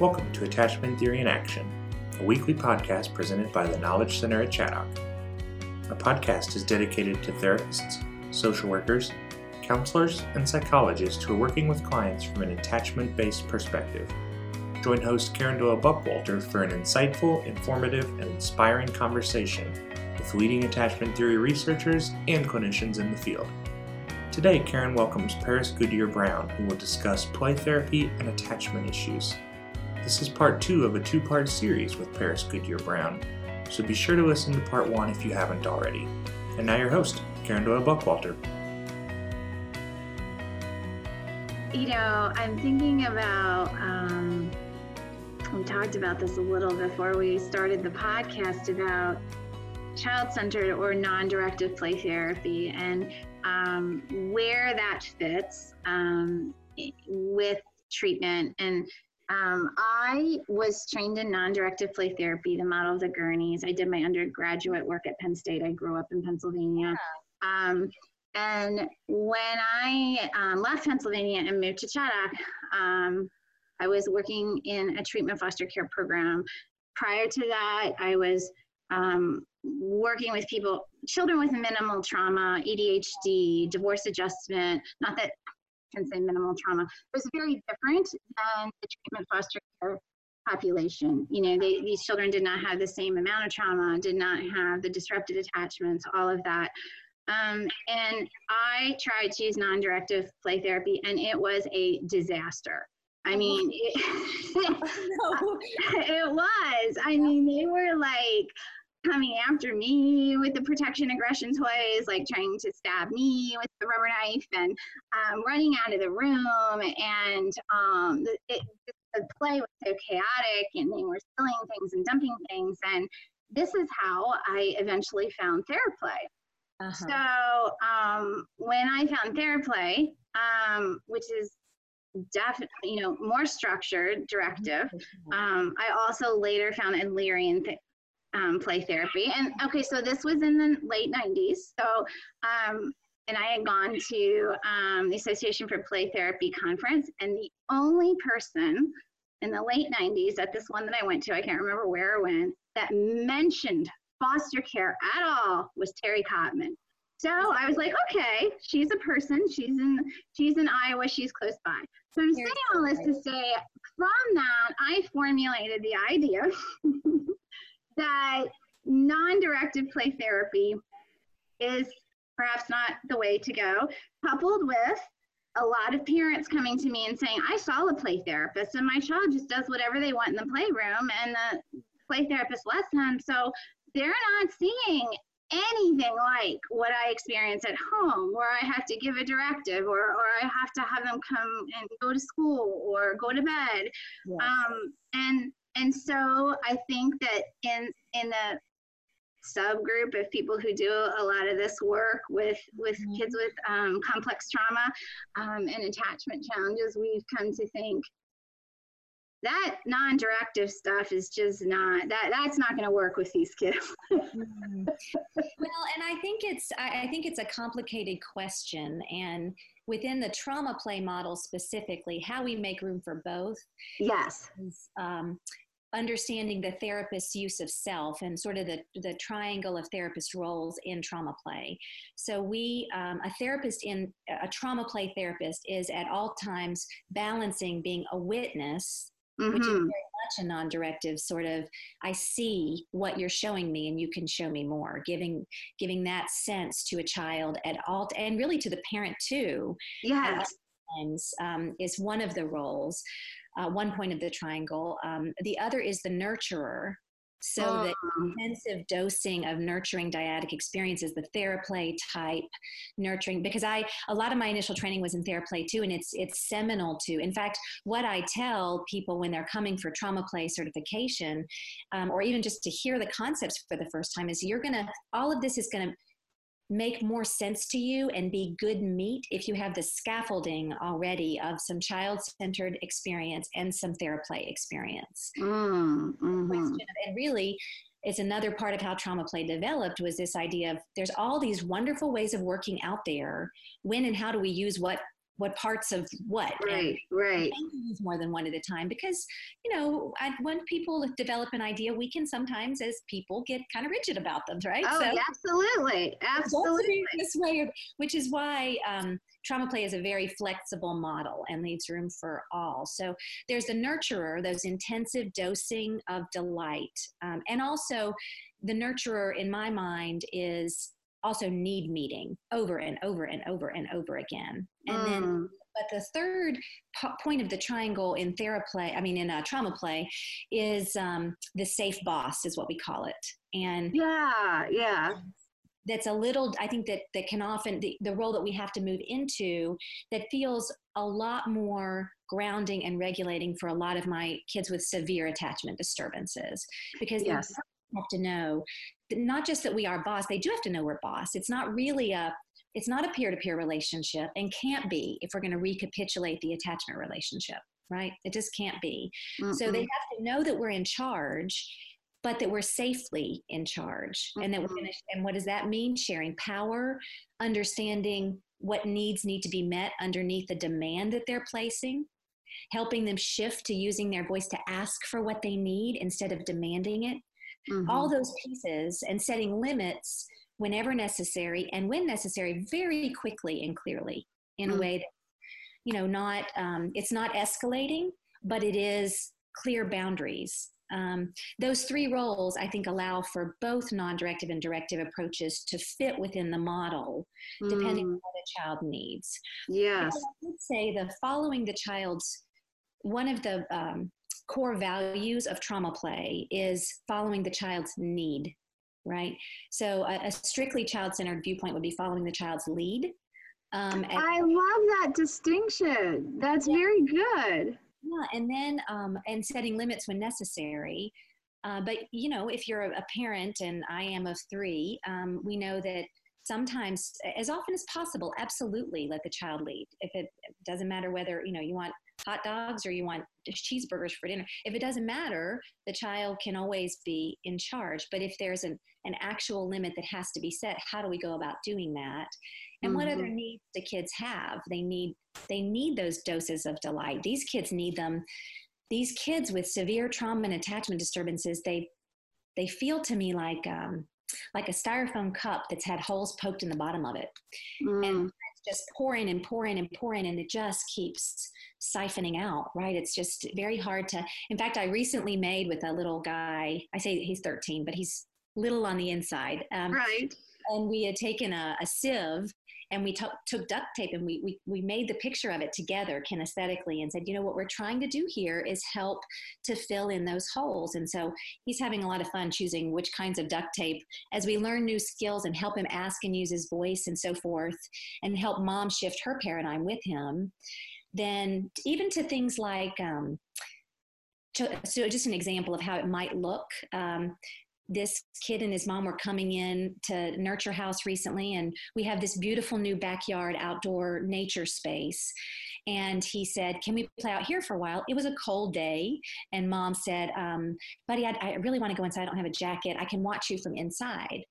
Welcome to Attachment Theory in Action, a weekly podcast presented by the Knowledge Center at Chaddock. Our podcast is dedicated to therapists, social workers, counselors, and psychologists who are working with clients from an attachment based perspective. Join host Karen Doyle Buckwalter for an insightful, informative, and inspiring conversation with leading attachment theory researchers and clinicians in the field. Today, Karen welcomes Paris Goodyear Brown, who will discuss play therapy and attachment issues. This is part two of a two part series with Paris Goodyear Brown, so be sure to listen to part one if you haven't already. And now, your host, Karen Doyle Buckwalter. You know, I'm thinking about, um, we talked about this a little before we started the podcast about child centered or non directive play therapy and um, where that fits um, with treatment. And um, I was trained in non-directive play therapy, the model of the Guerneys. I did my undergraduate work at Penn State. I grew up in Pennsylvania. Yeah. Um, and when I um, left Pennsylvania and moved to Chaddock, um, I was working in a treatment foster care program. Prior to that, I was um, working with people, children with minimal trauma, ADHD, divorce adjustment, not that can say minimal trauma, was very different than the treatment foster care population. You know, they, these children did not have the same amount of trauma, did not have the disrupted attachments, all of that. Um, and I tried to use non directive play therapy, and it was a disaster. I mean, it, it was. I mean, they were like, coming after me with the protection aggression toys, like trying to stab me with the rubber knife and um, running out of the room. And um, it, the play was so chaotic and they were stealing things and dumping things. And this is how I eventually found TheraPlay. Uh-huh. So um, when I found TheraPlay, um, which is definitely you know more structured directive mm-hmm. um, i also later found Adlerian th- um, play therapy. And okay, so this was in the late 90s. So, um, and I had gone to um, the Association for Play Therapy conference, and the only person in the late 90s at this one that I went to, I can't remember where or when, that mentioned foster care at all was Terry Kottman. So I was like, okay, she's a person. She's in she's in Iowa. She's close by. So I'm saying all this to say, from that, I formulated the idea that non-directive play therapy is perhaps not the way to go, coupled with a lot of parents coming to me and saying, I saw a play therapist and my child just does whatever they want in the playroom and the play therapist lets them. So they're not seeing anything like what I experience at home, where I have to give a directive or, or I have to have them come and go to school or go to bed. Yes. Um, and and so I think that in in a subgroup of people who do a lot of this work with with mm-hmm. kids with um, complex trauma um, and attachment challenges, we've come to think that non-directive stuff is just not that that's not going to work with these kids mm-hmm. well and i think it's I, I, think it's a complicated question and within the trauma play model specifically, how we make room for both. Yes. Is, um, understanding the therapist's use of self and sort of the, the triangle of therapist roles in trauma play. So, we, um, a therapist in a trauma play therapist is at all times balancing being a witness mm-hmm. which is mm-hmm. very much a non-directive sort of i see what you're showing me and you can show me more giving giving that sense to a child at all and really to the parent too. Yes. times, um, is one of the roles uh, one point of the triangle. Um, the other is the nurturer so oh. the intensive dosing of nurturing dyadic experiences, the TheraPlay type nurturing, because I a lot of my initial training was in TheraPlay too, and it's it's seminal to. In fact, what I tell people when they're coming for trauma play certification, um, or even just to hear the concepts for the first time, is you're gonna all of this is gonna make more sense to you and be good meat if you have the scaffolding already of some child-centered experience and some TheraPlay experience. Mm, mm-hmm. And really, it's another part of how trauma play developed was this idea of there's all these wonderful ways of working out there when and how do we use what what parts of what. Right, and right. Use more than one at a time because you know I, when people develop an idea, we can sometimes, as people, get kind of rigid about them, right? Oh, so, absolutely, absolutely. This way, which is why um, trauma play is a very flexible model and leaves room for all. So there's the nurturer, those intensive dosing of delight, um, and also the nurturer in my mind is also need meeting over and over and over and over again. And mm. then, but the third po- point of the triangle in therapy, I mean, in uh, trauma play, is um, the safe boss, is what we call it. And yeah, yeah. That's a little, I think that that can often, the, the role that we have to move into that feels a lot more grounding and regulating for a lot of my kids with severe attachment disturbances because yes have to know not just that we are boss they do have to know we're boss. It's not really a it's not a peer-to-peer relationship and can't be if we're going to recapitulate the attachment relationship right? It just can't be. Mm so they have to know that we're in charge but that we're safely in charge mm-hmm. and that we're going to and what does that mean? Sharing power understanding what needs need to be met underneath the demand that they're placing helping them shift to using their voice to ask for what they need instead of demanding it mm-hmm. all those pieces and setting limits whenever necessary and when necessary very quickly and clearly in mm-hmm. a way that you know not um, it's not escalating but it is clear boundaries um, those three roles i think allow for both non-directive and directive approaches to fit within the model depending mm. on what a child needs yes i would say the following the child's one of the um, core values of trauma play is following the child's need, right? So a, a strictly child centered viewpoint would be following the child's lead. Um, I love that distinction. That's yeah. very good. Yeah, and then um, and setting limits when necessary. Uh, but you know, if you're a, a, parent, and I am of three, um, we know that sometimes, as often as possible, absolutely let the child lead. If it, it doesn't matter whether you know you want hot dogs or you want cheeseburgers for dinner. If it doesn't matter, the child can always be in charge. But if there's an, an actual limit that has to be set, how do we go about doing that? And mm-hmm. what other mm-hmm. needs the kids have? They need they need those doses of delight. These kids need them. These kids with severe trauma and attachment disturbances, they they feel to me like um, like a styrofoam cup that's had holes poked in the bottom of it. Mm. And just pouring and pouring and pouring, and it just keeps siphoning out, right? It's just very hard to. In fact, I recently made with a little guy, I say he's 13, but he's little on the inside. Um, right. And we had taken a, a sieve and we t- took duct tape and we, we, we made the picture of it together kinesthetically and said, you know, what we're trying to do here is help to fill in those holes. And so he's having a lot of fun choosing which kinds of duct tape as we learn new skills and help him ask and use his voice and so forth and help mom shift her paradigm with him. Then, even to things like, um, so just an example of how it might look. Um, this kid and his mom were coming in to Nurture House recently, and we have this beautiful new backyard outdoor nature space. And he said, Can we play out here for a while? It was a cold day. And mom said, um, Buddy, I, I really want to go inside. I don't have a jacket. I can watch you from inside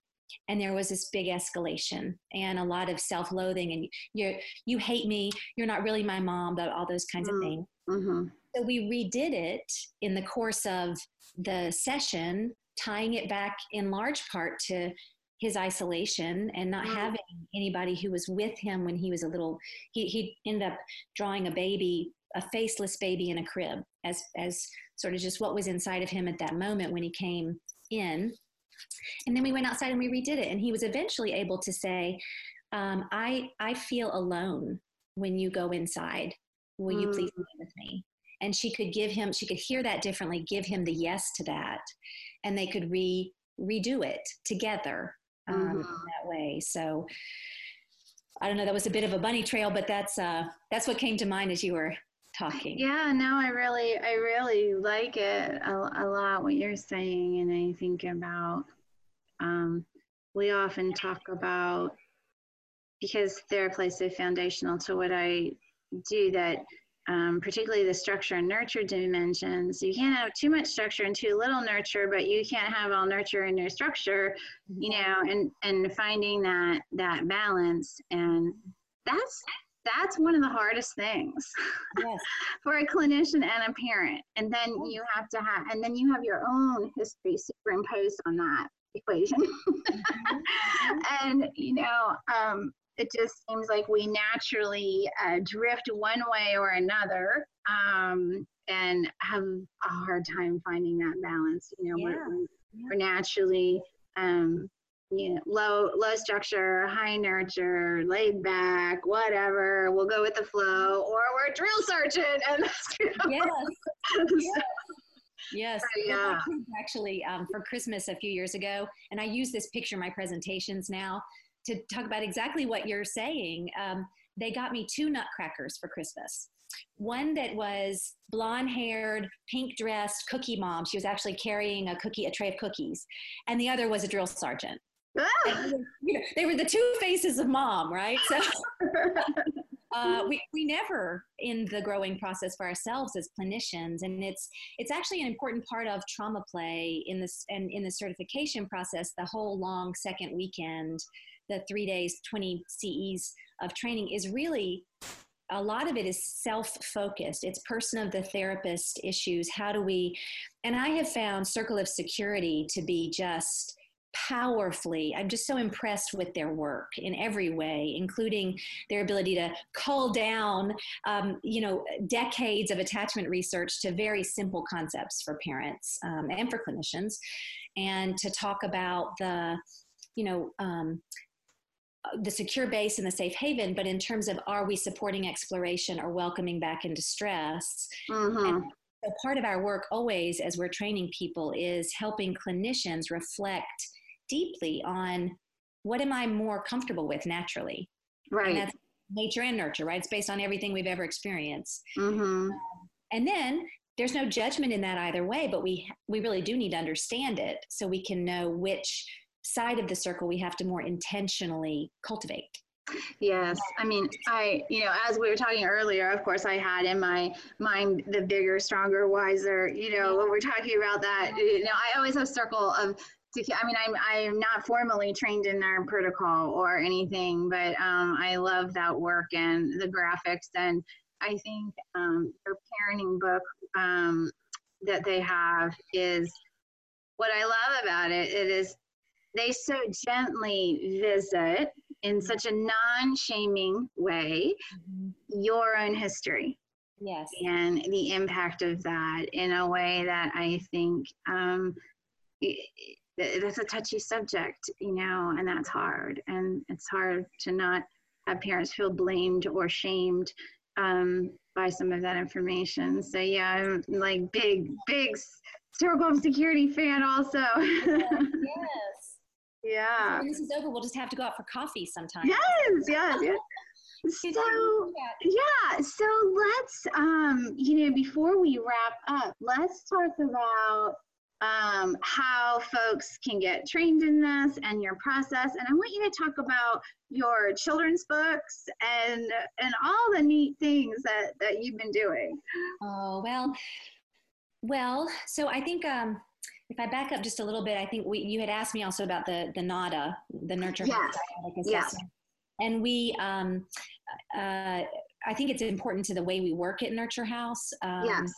and there was this big escalation and a lot of self-loathing and you you hate me you're not really my mom but all those kinds mm-hmm. of things mm-hmm. So we redid it in the course of the session tying it back in large part to his isolation and not mm. having anybody who was with him when he was a little he he ended up drawing a baby a faceless baby in a crib as as sort of just what was inside of him at that moment when he came in and then we went outside and we redid it and he was eventually able to say um, i i feel alone when you go inside will mm. you please be with me and she could give him she could hear that differently give him the yes to that. And they could re redo it together um, mm-hmm. that way. So i don't know that was a bit of a bunny trail but that's uh that's what came to mind as you were talking. Yeah no i really i really like it a, a lot what you're saying. And i think about um we often talk about because Theraplay is so foundational to what i do that um, particularly the structure and nurture dimensions. You can't have too much structure and too little nurture, but you can't have all nurture in your structure, you know, and, and finding that, that balance. And that's, that's one of the hardest things Yes. for a clinician and a parent. And then you have to have, and then you have your own history superimposed on that equation. Mhm. and you know, um, it just seems like we naturally uh, drift one way or another, um, and have a hard time finding that balance. You know, Yeah. we're, we're, naturally, um, you know, low low structure, high nurture, laid back, whatever. We'll go with the flow, or we're a drill sergeant, and you know, Yes. Yes. Yeah. Well, my kids Actually, um, for Christmas a few years ago, and I use this picture in my presentations now to talk about exactly what you're saying. Um, they got me two nutcrackers for Christmas. One that was blonde haired, pink dressed cookie mom. She was actually carrying a cookie, a tray of cookies. And the other was a drill sergeant. Ah! And they were- you know, they were the two faces of mom, right? So uh, we, we never in the growing process for ourselves as clinicians and it's it's actually an important part of trauma play in this and in the certification process the whole long second weekend the three days 20 ces of training is really a lot of it is self-focused. It's person of the therapist issues. How do we and i have found circle of security to be just powerfully i'm just so impressed with their work in every way including their ability to cull down um, you know decades of attachment research to very simple concepts for parents um, and for clinicians and to talk about the you know um, the secure base and the safe haven but in terms of are we supporting exploration or welcoming back into stress Mhm. so part of our work always as we're training people is helping clinicians reflect deeply on what am I more comfortable with naturally? And Right. that's nature and nurture, right? It's based on everything we've ever experienced. hmm And then there's no judgment in that either way, but we we really do need to understand it so we can know which side of the circle we have to more intentionally cultivate. Yes, I mean, I, you know, as we were talking earlier, of course, I had in my mind the bigger, stronger, wiser. You know, when we're talking about that, you know, I always have circle of. I mean, I'm I'm not formally trained in our protocol or anything, but um, I love that work and the graphics, and I think um, their parenting book um, that they have is what I love about it. It is they so gently visit in such a non-shaming way your own history Yes. and the impact of that in a way that I think um, i- i- that's a touchy subject, you know, and that's hard. And it's hard to not have parents feel blamed or shamed um, by some of that information. So yeah, I'm like big, big circle of security fan also. Yes. Yeah. When this is over, we'll just have to go out for coffee sometime. Yes, yes, yes. So yeah. yeah, so let's um, you know, before we wrap up, let's talk about um, how folks can get trained in this and your process. And I want you to talk about your children's books and and all the neat things that that you've been doing. Oh well, well. So I think um, if I back up just a little bit, I think we you had asked me also about the the NADA, the Nurture Yes. Yes. And we. Um, uh, I think it's important to the way we work at Nurture House. Um, yes.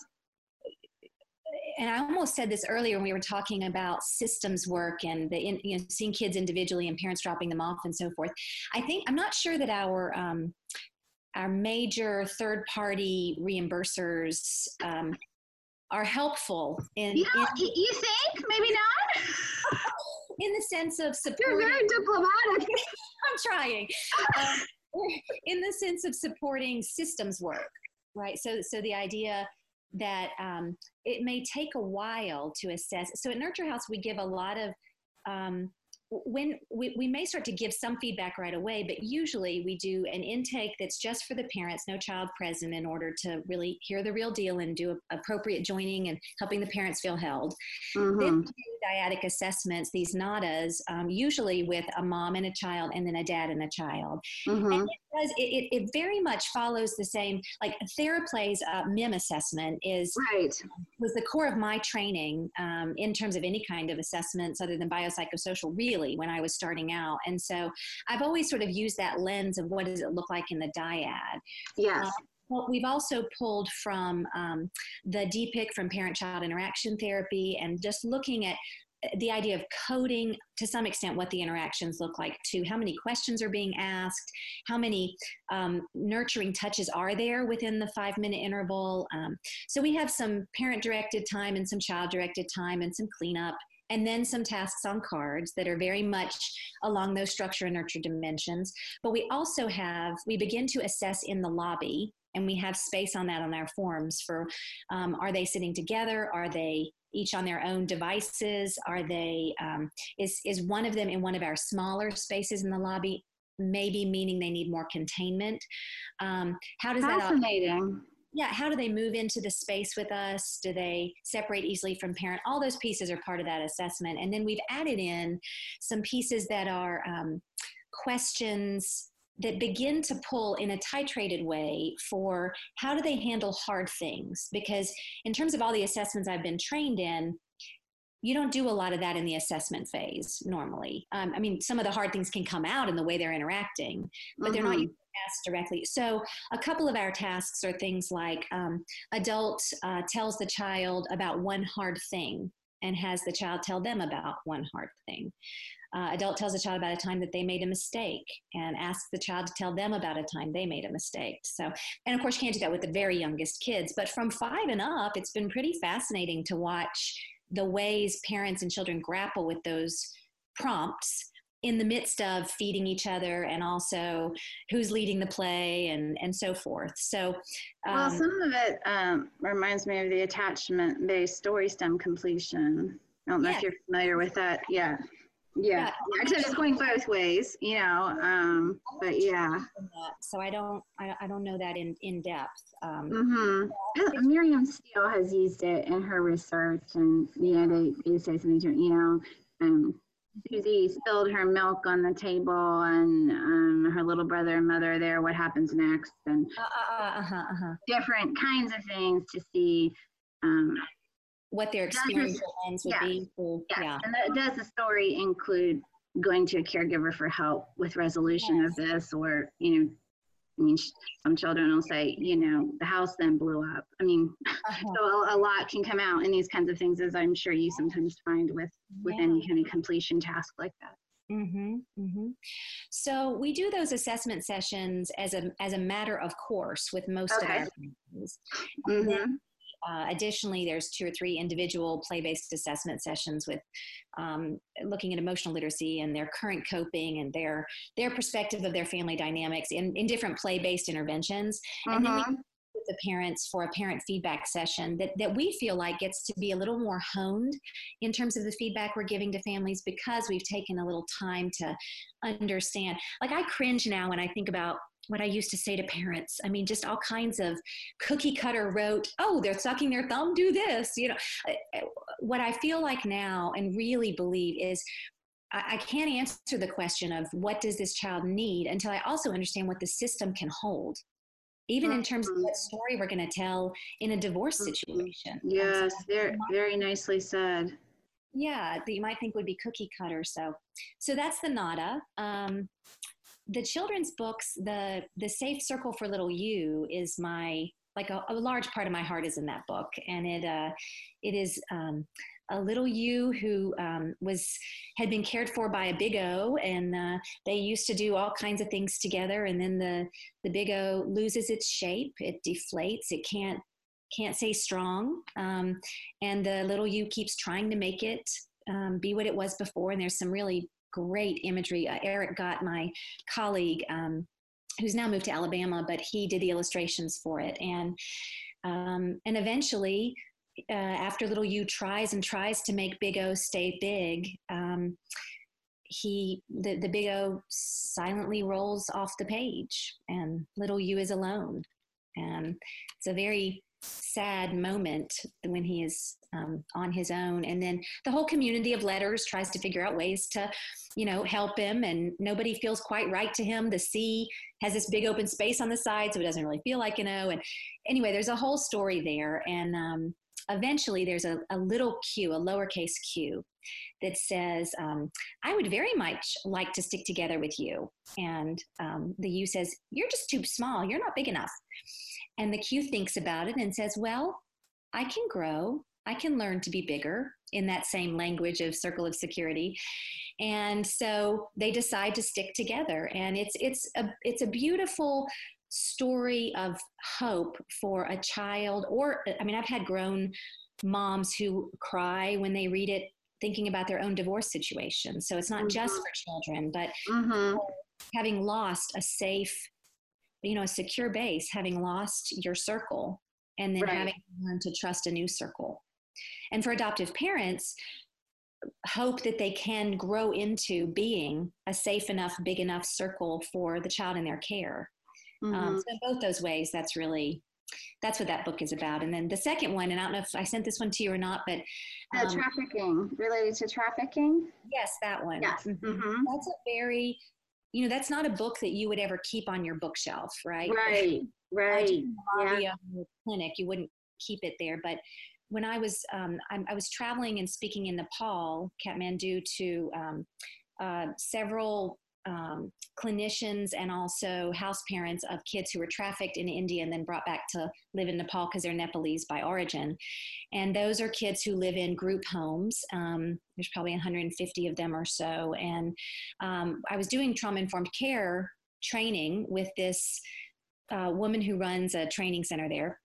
and I almost said this earlier when we were talking about systems work and the in, you know seeing kids individually and parents dropping them off and so forth. I think I'm not sure that our um, our major third party reimbursers um, are helpful in, You know, in you think maybe not? in the sense of You're supporting. very diplomatic. I'm trying. Um, in the sense of supporting systems work, right? So, so the idea that um, it may take a while to assess. So at Nurture House, we give a lot of um, when we, we may start to give some feedback right away, but usually we do an intake that's just for the parents, no child present, in order to really hear the real deal and do appropriate joining and helping the parents feel held. Then Mhm. we do dyadic assessments, these NADAs, um, usually with a mom and a child, and then a dad and a child. Mhm. And it does it, it, it very much follows the same like Theraplay's uh, MIM assessment is Right. was the core of my training um, in terms of any kind of assessments other than biopsychosocial really really when I was starting out. And so I've always sort of used that lens of what does it look like in the dyad. Yes. Uh, well, we've also pulled from um, the DPIC from parent child interaction therapy and just looking at the idea of coding to some extent what the interactions look like to how many questions are being asked how many um, nurturing touches are there within the five minute interval um, so we have some parent directed time and some child directed time and some cleanup and then some tasks on cards that are very much along those structure and nurture dimensions but we also have we begin to assess in the lobby and we have space on that on our forms for um, are they sitting together are they each on their own devices? Are they, um, is, is one of them in one of our smaller spaces in the lobby? Maybe meaning they need more containment. Um, how does Fascinating. that? Fascinating. Yeah, how do they move into the space with us? Do they separate easily from parent? All those pieces are part of that assessment. And then we've added in some pieces that are um, questions that begin to pull in a titrated way for how do they handle hard things because in terms of all the assessments i've been trained in you don't do a lot of that in the assessment phase normally um, i mean some of the hard things can come out in the way they're interacting but mm-hmm. they're not mm-hmm. asked directly so a couple of our tasks are things like um, adult uh, tells the child about one hard thing and has the child tell them about one hard thing uh, adult tells a child about a time that they made a mistake and asks the child to tell them about a time they made a mistake. So, and of course, you can't do that with the very youngest kids, but from five and up, it's been pretty fascinating to watch the ways parents and children grapple with those prompts in the midst of feeding each other and also who's leading the play and, and so forth. So, um, well, some of it um, reminds me of the attachment based story stem completion. I don't know yeah. if you're familiar with that. Yeah. Yeah, yeah. except it's going both ways, you know. Um, but yeah. So I don't, I, I don't know that in in depth. Um, mm-hmm. Miriam Steele has used it in her research, and yeah, they, they say something to you know. Um, Susie spilled her milk on the table, and um, her little brother and mother there. What happens next? And uh, uh, uh-huh, uh-huh. different kinds of things to see um, what their experience lens would be. For, yes. Yeah. And does the story include going to a caregiver for help with resolution yes. of this or, you know, I mean, some children will say, you know, the house then blew up. I mean, uh-huh. so a, a, lot can come out in these kinds of things, as I'm sure you sometimes find with with yeah. any kind of completion task like that. Mm-hmm, mm-hmm. So we do those assessment sessions as a as a matter of course with most okay. of our families. Mm-hmm. Uh, additionally, there's two or three individual play-based assessment sessions with um, looking at emotional literacy and their current coping and their their perspective of their family dynamics in, in different play-based interventions. Uh-huh. And then we uh-huh. with the parents for a parent feedback session that, that we feel like gets to be a little more honed in terms of the feedback we're giving to families because we've taken a little time to understand. Like I cringe now when I think about what I used to say to parents. I mean, just all kinds of cookie cutter rote, oh, they're sucking their thumb, do this. You know, what I feel like now and really believe is I, can't answer the question of what does this child need until I also understand what the system can hold. Even in terms of what mm-hmm. story we're going to tell in a divorce mm-hmm. situation. Yes, very, very nicely said. Yeah, that you might think would be cookie cutter. So, so that's the nada. Um, the children's books, the the Safe Circle for Little You is my like a, a large part of my heart is in that book, and it uh, it is um, a little you who um, was had been cared for by a big O, and uh, they used to do all kinds of things together, and then the the big O loses its shape, it deflates, it can't can't stay strong, um, and the little you keeps trying to make it um, be what it was before, and there's some really great imagery. Uh, Eric Gott my colleague, um, who's now moved to Alabama, but he did the illustrations for it. And um, and eventually, uh, after Little U tries and tries to make Big O stay big, um, he the, the Big O silently rolls off the page, and Little U is alone. And it's a very sad moment when he is um, on his own and then the whole community of letters tries to figure out ways to you know help him and nobody feels quite right to him the C has this big open space on the side so it doesn't really feel like an o and anyway there's a whole story there and um, eventually there's a, a little q, a lowercase q, that says, um, I would very much like to stick together with you. And um, the U says, You're just too small. You're not big enough. And the Q thinks about it and says, Well, I can grow. I can learn to be bigger in that same language of circle of security. And so they decide to stick together. And it's, it's, a, it's a beautiful story of hope for a child or i mean i've had grown moms who cry when they read it thinking about their own divorce situation. So it's not mm-hmm. just for children, but mm-hmm. having lost a safe, you know, a secure base, having lost your circle, and then right. having to learn to trust a new circle. And for adoptive parents, hope that they can grow into being a safe enough, big enough circle for the child in their care. Um, mm-hmm. Um, so in both those ways, that's really that's what that book is about. And then the second one, and I don't know if I sent this one to you or not, but um, trafficking related to trafficking. Yes, that one. Yes. Mm-hmm. That's a very, you know, that's not a book that you would ever keep on your bookshelf, right? Right. Right. yeah. clinic, you wouldn't keep it there, but when I was um, I, was traveling and speaking in Nepal, Kathmandu, to um, uh, several um, clinicians and also house parents of kids who were trafficked in India and then brought back to live in Nepal because they're Nepalese by origin. And those are kids who live in group homes. Um, there's probably 150 of them or so. And um, I was doing trauma informed care training with this uh, woman who runs a training center there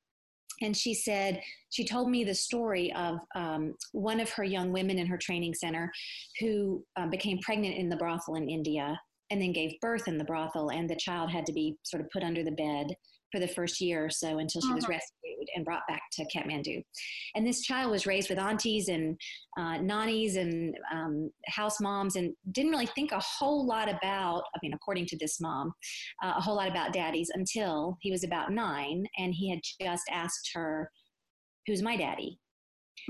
and she said she told me the story of um, one of her young women in her training center who uh, became pregnant in the brothel in india and then gave birth in the brothel and the child had to be sort of put under the bed for the first year or so until she uh-huh. was rescued and brought back to Kathmandu. And this child was raised with aunties and uh, nannies and um, house moms and didn't really think a whole lot about, I mean, according to this mom, uh, a whole lot about daddies until he was about nine and he had just asked her, Who's my daddy?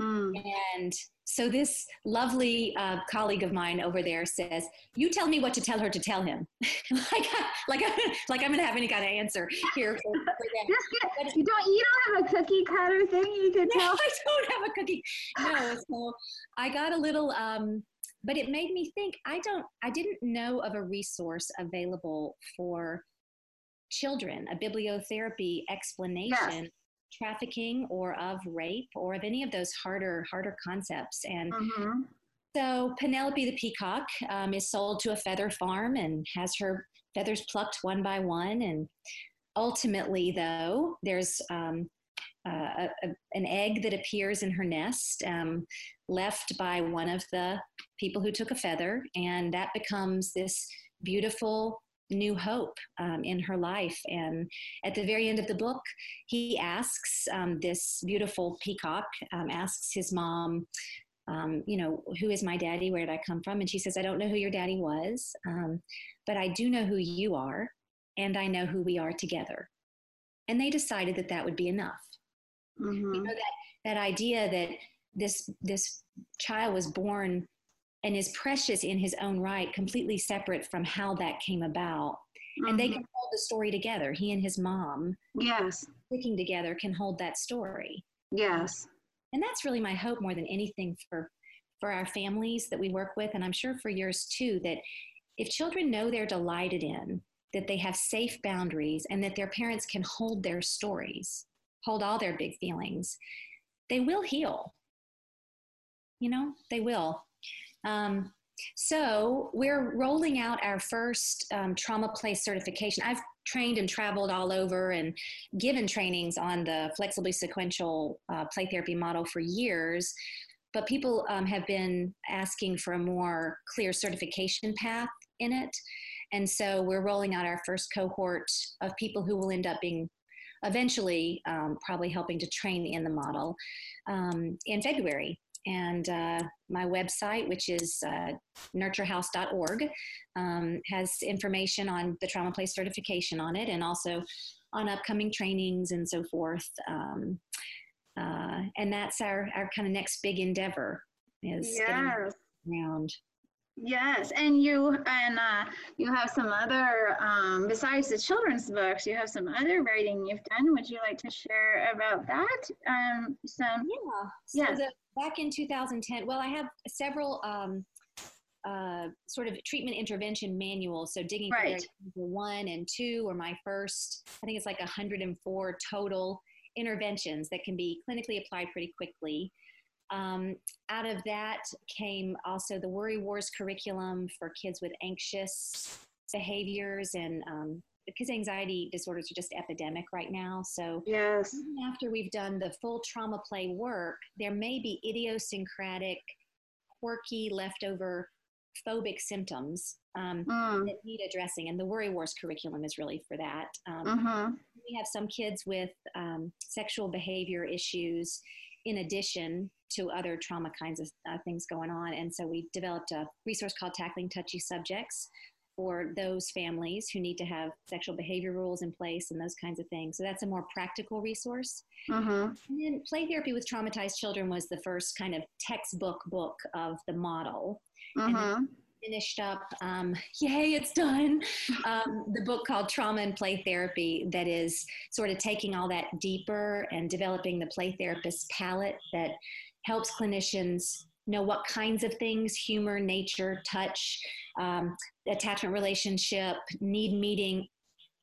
Mm. And so this lovely uh, colleague of mine over there says, "You tell me what to tell her to tell him." like, like, like I'm going to have any kind of answer here. For, for you don't, you don't have a cookie cutter thing you could tell. I don't have a cookie. No, so I got a little, um, but it made me think. I don't, I didn't know of a resource available for children, a bibliotherapy explanation. Yes trafficking or of rape or of any of those harder harder concepts. And mm-hmm. so penelope the peacock um, is sold to a feather farm and has her feathers plucked one by one. And ultimately though there's um, uh, a, an egg that appears in her nest um, left by one of the people who took a feather. And that becomes this beautiful new hope um, in her life. And at the very end of the book, he asks um, this beautiful peacock, um, asks his mom, um, you know, who is my daddy? Where did I come from? And she says, I don't know who your daddy was, um, but I do know who you are, and I know who we are together. And they decided that that would be enough. Mm-hmm. You know that that idea that this this child was born and is precious in his own right, completely separate from how that came about. Mm-hmm. And they mm-hmm. can hold the story together. He and his mom, yes, sticking together, can hold that story. Yes, and that's really my hope more than anything for for our families that we work with, and I'm sure for yours too. That if children know they're delighted in, that they have safe boundaries, and that their parents can hold their stories, hold all their big feelings, they will heal. You know, they will. Um, so we're rolling out our first um, trauma play certification. I've trained and traveled all over and given trainings on the flexibly sequential uh, play therapy model for years, but people um, have been asking for a more clear certification path in it. And so we're rolling out our first cohort of people who will end up being eventually um, probably helping to train in the model um, in February and uh, my website, which is uh, nurturehouse.org, um, has information on the trauma play certification on it and also on upcoming trainings and so forth. Um, uh, and that's our, our kind of next big endeavor is yes. around. Yes, and you and uh, you have some other um, besides the children's books. You have some other writing you've done. Would you like to share about that? Um, some yeah. So yes. The, back in 2010, well, I have several um, uh, sort of treatment intervention manuals. So digging right. one and two were my first. I think it's like 104 total interventions that can be clinically applied pretty quickly. Um, out of that came also the Worry Wars curriculum for kids with anxious behaviors and um, because anxiety disorders are just epidemic right now. So yes, after we've done the full trauma play work, there may be idiosyncratic, quirky, leftover phobic symptoms um, mm. that need addressing, and the Worry Wars curriculum is really for that. Um, mm-hmm. We have some kids with um, sexual behavior issues in addition to other trauma kinds of uh, things going on. And so we developed a resource called Tackling Touchy Subjects for those families who need to have sexual behavior rules in place and those kinds of things. So that's a more practical resource. Mm-hmm. And then Play Therapy with Traumatized Children was the first kind of textbook book of the model. Mm-hmm finished up, um, yay, it's done, um, the book called Trauma and Play Therapy that is sort of taking all that deeper and developing the play therapist palette that helps clinicians know what kinds of things humor, nature, touch, um, attachment relationship, need meeting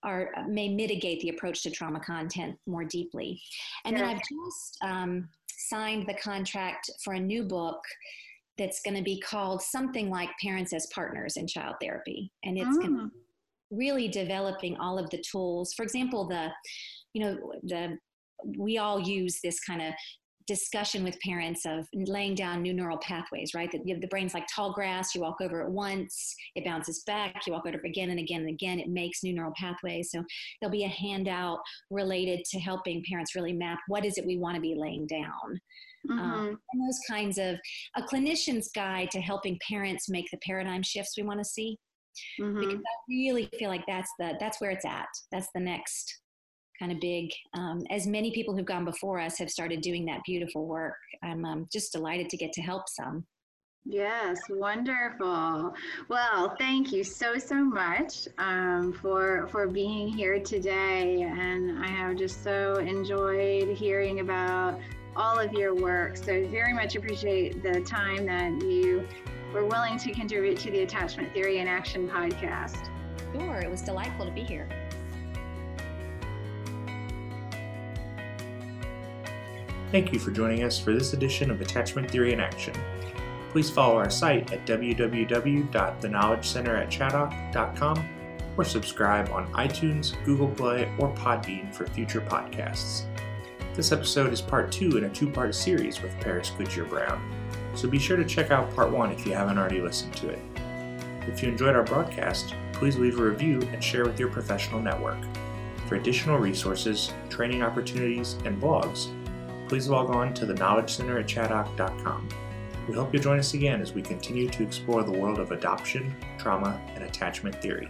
are may mitigate the approach to trauma content more deeply. And then I've just um, signed the contract for a new book that's going to be called something like Parents as Partners in Child Therapy. And it's mm. really developing all of the tools. For example, the, you know, the, we all use this kind of discussion with parents of laying down new neural pathways, right? That the brain's like tall grass, you walk over it once, it bounces back, you walk over it again and again and again, it makes new neural pathways. So there'll be a handout related to helping parents really map what is it we want to be laying down. Um, mm-hmm. Um, and those kinds of a clinician's guide to helping parents make the paradigm shifts we want to see. Mm-hmm. Because I really feel like that's the that's where it's at. That's the next kind of big. Um, as many people who've gone before us have started doing that beautiful work, I'm um, just delighted to get to help some. Yes, wonderful. Well, thank you so so much um, for for being here today, and I have just so enjoyed hearing about all of your work. So very much appreciate the time that you were willing to contribute to the Attachment Theory in Action podcast. Sure, it was delightful to be here. Thank you for joining us for this edition of Attachment Theory in Action. Please follow our site at www.theknowledgecenteratchaddock.com or subscribe on iTunes, Google Play, or Podbean for future podcasts. This episode is part two in a two part series with Paris Goodyear Brown, so be sure to check out part one if you haven't already listened to it. If you enjoyed our broadcast, please leave a review and share with your professional network. For additional resources, training opportunities, and blogs, please log on to the Knowledge Center at chaddock.com. We hope you'll join us again as we continue to explore the world of adoption, trauma, and attachment theory.